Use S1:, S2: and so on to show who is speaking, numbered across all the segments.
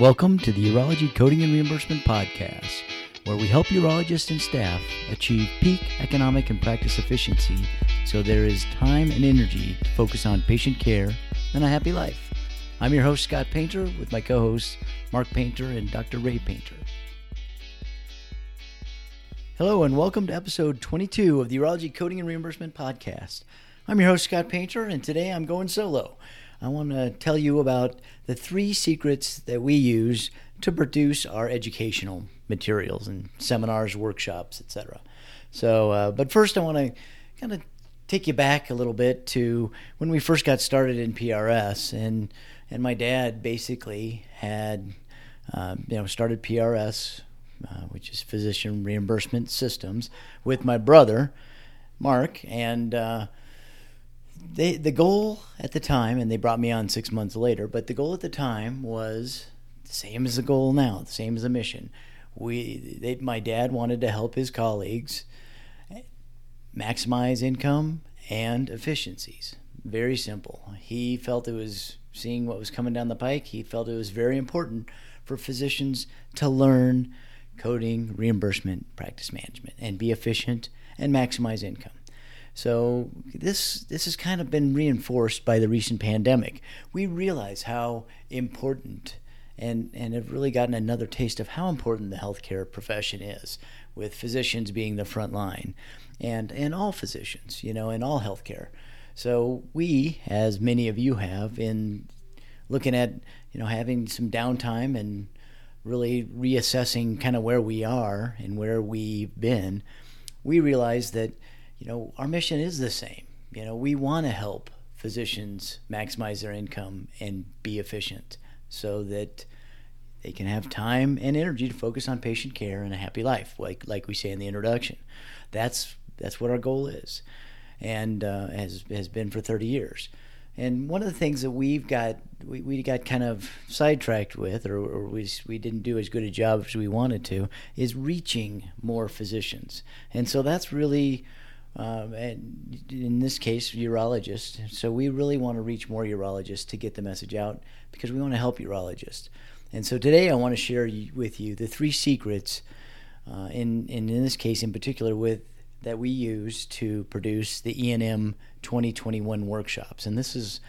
S1: Welcome to the Urology Coding and Reimbursement Podcast, where we help urologists and staff achieve peak economic and practice efficiency so there is time and energy to focus on patient care and a happy life. I'm your host, Scott Painter, with my co hosts, Mark Painter and Dr. Ray Painter. Hello, and welcome to episode 22 of the Urology Coding and Reimbursement Podcast. I'm your host, Scott Painter, and today I'm going solo. I want to tell you about the three secrets that we use to produce our educational materials and seminars, workshops, etc. So, uh, but first, I want to kind of take you back a little bit to when we first got started in PRS, and and my dad basically had, uh, you know, started PRS, uh, which is Physician Reimbursement Systems, with my brother, Mark, and uh, they the goal at the time, and they brought me on six months later, but the goal at the time was the same as the goal now, the same as the mission. We, they, my dad wanted to help his colleagues maximize income and efficiencies. Very simple. He felt it was seeing what was coming down the pike. He felt it was very important for physicians to learn coding, reimbursement, practice management, and be efficient and maximize income. So this this has kind of been reinforced by the recent pandemic. We realize how important and and have really gotten another taste of how important the healthcare profession is, with physicians being the front line, and and all physicians, you know, in all healthcare. So we, as many of you have, in looking at you know having some downtime and really reassessing kind of where we are and where we've been, we realize that you know, our mission is the same. You know, we want to help physicians maximize their income and be efficient so that they can have time and energy to focus on patient care and a happy life, like like we say in the introduction. That's that's what our goal is, and uh, has has been for 30 years. And one of the things that we've got we, we got kind of sidetracked with, or, or we we didn't do as good a job as we wanted to, is reaching more physicians. And so that's really um, and in this case, urologists. So we really want to reach more urologists to get the message out because we want to help urologists. And so today I want to share with you the three secrets, uh, in, in this case in particular, with that we use to produce the E&M 2021 workshops. And this is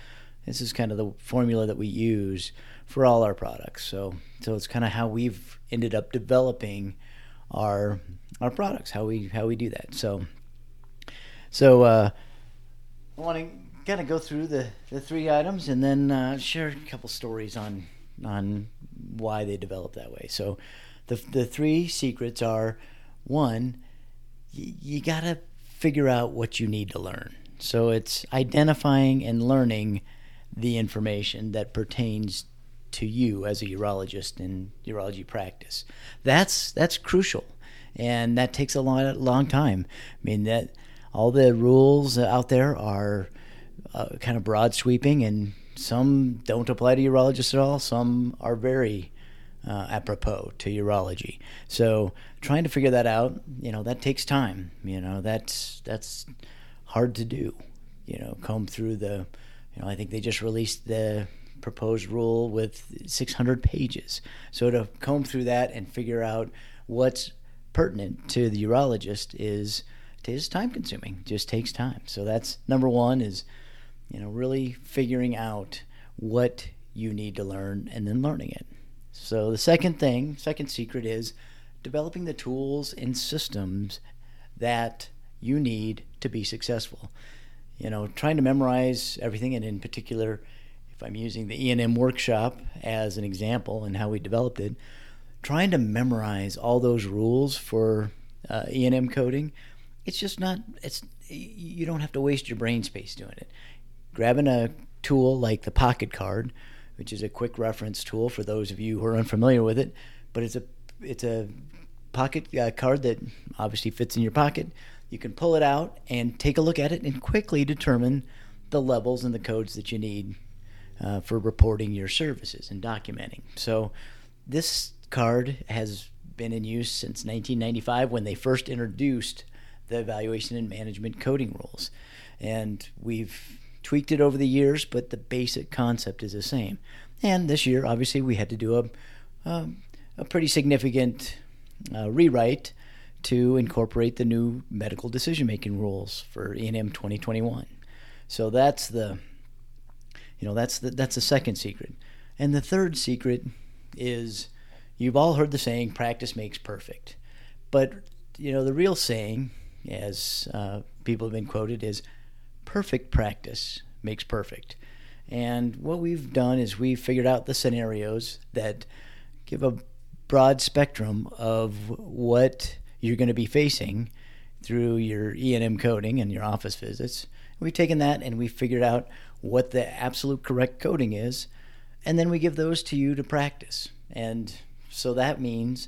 S1: this is kind of the formula that we use for all our products. So so it's kind of how we've ended up developing our our products, how we how we do that. So so uh, I want to kind of go through the, the three items and then uh, share a couple stories on on why they developed that way. So the the three secrets are one, y- you got to figure out what you need to learn. So it's identifying and learning the information that pertains to you as a urologist in urology practice. That's that's crucial, and that takes a long long time. I mean that all the rules out there are uh, kind of broad sweeping, and some don't apply to urologists at all. Some are very uh, apropos to urology. So trying to figure that out, you know, that takes time. You know, that's that's hard to do. You know, comb through the, you know, I think they just released the proposed rule with 600 pages. So to comb through that and figure out what's pertinent to the urologist is it is time consuming. It just takes time. So that's number one is, you know, really figuring out what you need to learn and then learning it. So the second thing, second secret is developing the tools and systems that you need to be successful. You know, trying to memorize everything, and in particular, if I'm using the E&M workshop as an example and how we developed it, trying to memorize all those rules for uh, E&M coding it's just not it's you don't have to waste your brain space doing it. Grabbing a tool like the pocket card which is a quick reference tool for those of you who are unfamiliar with it but it's a it's a pocket uh, card that obviously fits in your pocket. You can pull it out and take a look at it and quickly determine the levels and the codes that you need uh, for reporting your services and documenting. So this card has been in use since 1995 when they first introduced the evaluation and management coding rules. And we've tweaked it over the years, but the basic concept is the same. And this year, obviously, we had to do a um, a pretty significant uh, rewrite to incorporate the new medical decision making rules for E&M 2021. So that's the you know that's the that's the second secret. And the third secret is you've all heard the saying practice makes perfect. But you know the real saying as uh, people have been quoted is perfect practice makes perfect. And what we've done is we've figured out the scenarios that give a broad spectrum of what you're going to be facing through your E&M coding and your office visits. We've taken that and we've figured out what the absolute correct coding is, and then we give those to you to practice. And so that means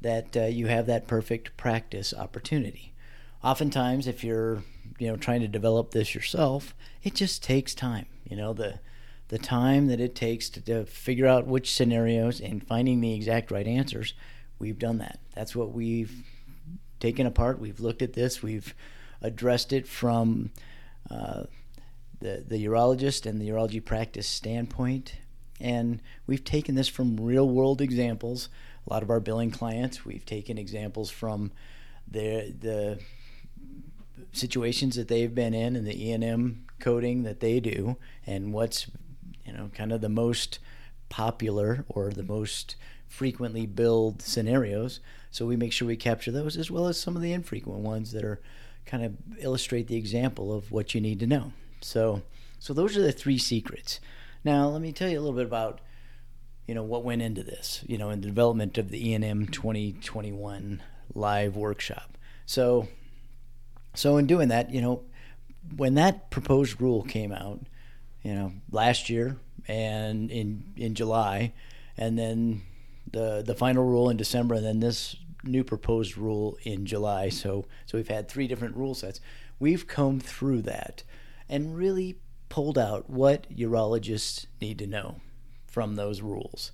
S1: that uh, you have that perfect practice opportunity. Oftentimes, if you're you know trying to develop this yourself, it just takes time. You know the the time that it takes to, to figure out which scenarios and finding the exact right answers. We've done that. That's what we've taken apart. We've looked at this. We've addressed it from uh, the the urologist and the urology practice standpoint, and we've taken this from real world examples. A lot of our billing clients, we've taken examples from the the situations that they've been in and the E&M coding that they do and what's you know kind of the most popular or the most frequently billed scenarios. So we make sure we capture those as well as some of the infrequent ones that are kind of illustrate the example of what you need to know. So so those are the three secrets. Now let me tell you a little bit about you know what went into this you know in the development of the E&M 2021 live workshop. So so in doing that, you know, when that proposed rule came out, you know, last year and in in July, and then the the final rule in December, and then this new proposed rule in July. So so we've had three different rule sets. We've combed through that and really pulled out what urologists need to know from those rules.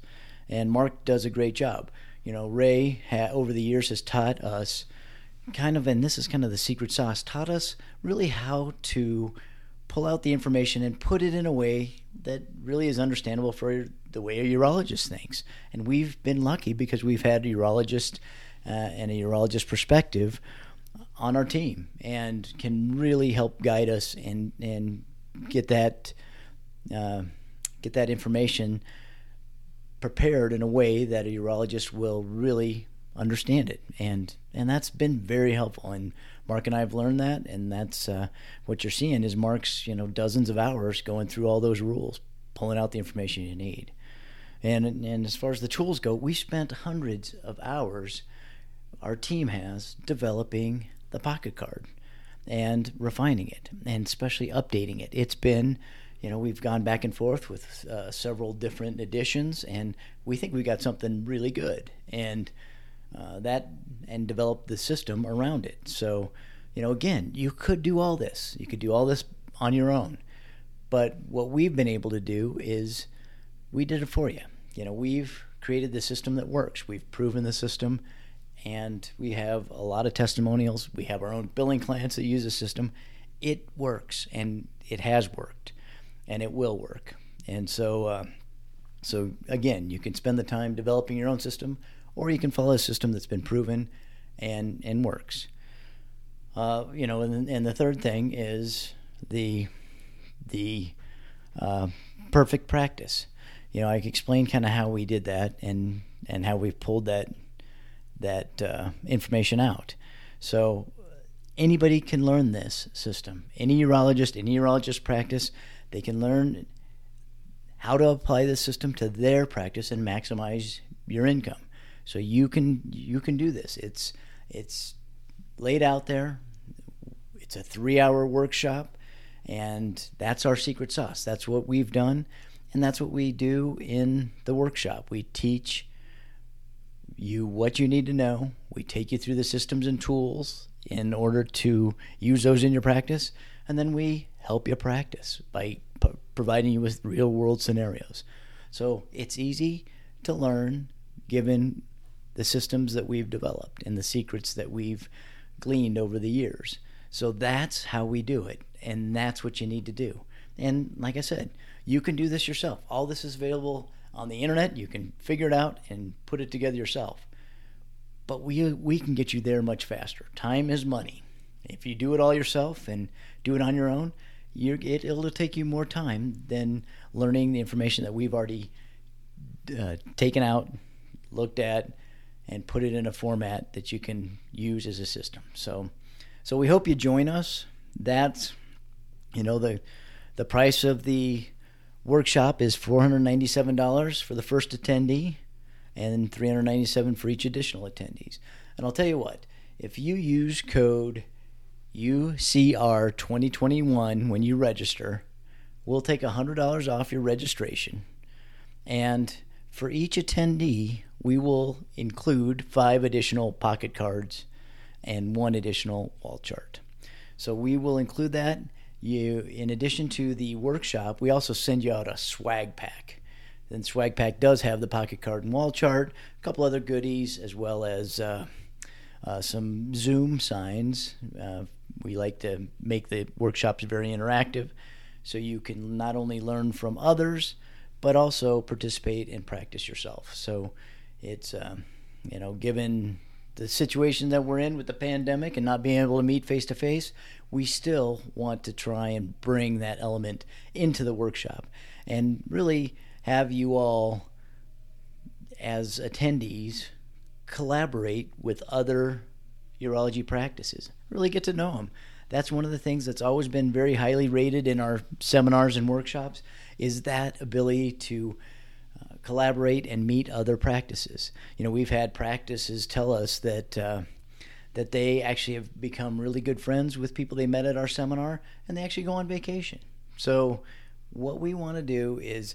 S1: And Mark does a great job. You know, Ray ha- over the years has taught us kind of, and this is kind of the secret sauce, taught us really how to pull out the information and put it in a way that really is understandable for the way a urologist thinks. And we've been lucky because we've had a urologist uh, and a urologist perspective on our team and can really help guide us and and get that uh, get that information prepared in a way that a urologist will really understand it and and that's been very helpful. And mark and i have learned that and that's uh, what you're seeing is mark's you know dozens of hours going through all those rules pulling out the information you need. And and as far as the tools go we spent hundreds of hours our team has developing the pocket card and refining it and especially updating it. It's been you know we've gone back and forth with uh, several different editions and we think we got something really good. And uh, that and develop the system around it. So, you know, again, you could do all this. You could do all this on your own. But what we've been able to do is we did it for you. You know, we've created the system that works. We've proven the system and we have a lot of testimonials. We have our own billing clients that use the system. It works and it has worked and it will work. And so, uh, so again, you can spend the time developing your own system or you can follow a system that's been proven and and works. Uh, you know, and, and the third thing is the the uh, perfect practice. You know, I explained kind of how we did that and and how we pulled that that uh, information out. So anybody can learn this system. Any urologist, any urologist practice, they can learn how to apply this system to their practice and maximize your income. So you can you can do this. It's it's laid out there. It's a three hour workshop, and that's our secret sauce. That's what we've done, and that's what we do in the workshop. We teach you what you need to know. We take you through the systems and tools in order to use those in your practice, and then we help you practice by p- providing you with real world scenarios. So it's easy to learn given the systems that we've developed and the secrets that we've gleaned over the years. So that's how we do it, and that's what you need to do. And like I said, you can do this yourself. All this is available on the internet. You can figure it out and put it together yourself. But we we can get you there much faster. Time is money. If you do it all yourself and do it on your own, it, it'll take you more time than learning the information that we've already uh, taken out, looked at, and put it in a format that you can use as a system. So, so we hope you join us. That's, you know, the the price of the workshop is $497 for the first attendee and 397 for each additional attendees. And I'll tell you what, if you use code UCR 2021 when you register, we'll take $100 off your registration. And for each attendee, we will include five additional pocket cards and one additional wall chart. So we will include that. You, in addition to the workshop, we also send you out a swag pack. Then swag pack does have the pocket card and wall chart, a couple other goodies, as well as uh, uh, some Zoom signs. Uh, we like to make the workshops very interactive, so you can not only learn from others, but also participate and practice yourself. So it's um, you know given the situation that we're in with the pandemic and not being able to meet face to face, we still want to try and bring that element into the workshop and really have you all, as attendees, collaborate with other urology practices. Really get to know them. That's one of the things that's always been very highly rated in our seminars and workshops is that ability to collaborate and meet other practices. You know, we've had practices tell us that uh, that they actually have become really good friends with people they met at our seminar, and they actually go on vacation. So, what we want to do is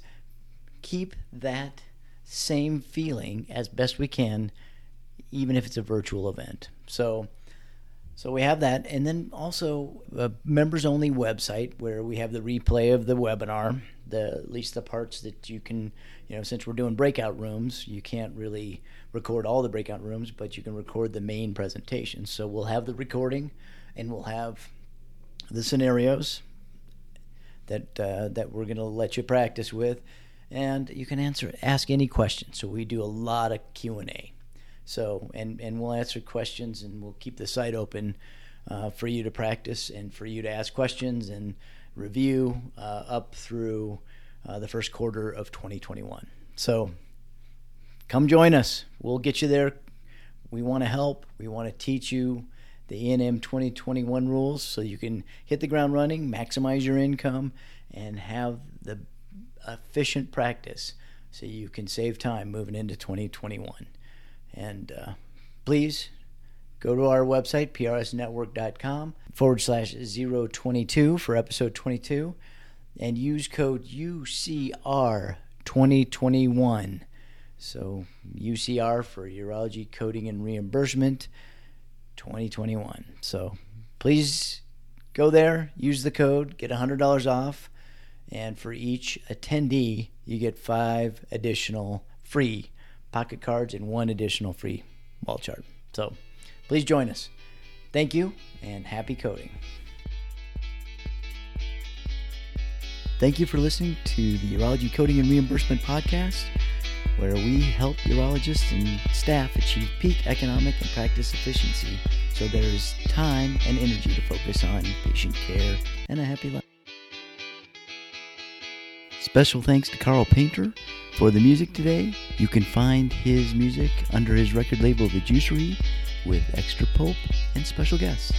S1: keep that same feeling as best we can, even if it's a virtual event. So. So we have that, and then also a members-only website where we have the replay of the webinar, the at least the parts that you can you know, since we're doing breakout rooms, you can't really record all the breakout rooms, but you can record the main presentation. So we'll have the recording, and we'll have the scenarios that uh, that we're going to let you practice with, and you can answer ask any questions. So we do a lot of Q and A. So and and we'll answer questions, and we'll keep the site open uh, for you to practice and for you to ask questions and review uh, up through uh, the first quarter of 2021. So come join us. We'll get you there. We want to help. We want to teach you the E&M 2021 rules so you can hit the ground running, maximize your income, and have the efficient practice so you can save time moving into 2021. And uh, please go to our website, prsnetwork.com forward slash 022 for episode 22 and use code UCR 2021. So UCR for Urology Coding and Reimbursement 2021. So please go there, use the code, get $100 off, and for each attendee, you get five additional free pocket cards and one additional free wall chart. So please join us. Thank you and happy coding. Thank you for listening to the Urology Coding and Reimbursement Podcast, where we help urologists and staff achieve peak economic and practice efficiency so there is time and energy to focus on patient care and a happy life. Special thanks to Carl Painter for the music today. You can find his music under his record label The Juicery with extra pulp and special guests.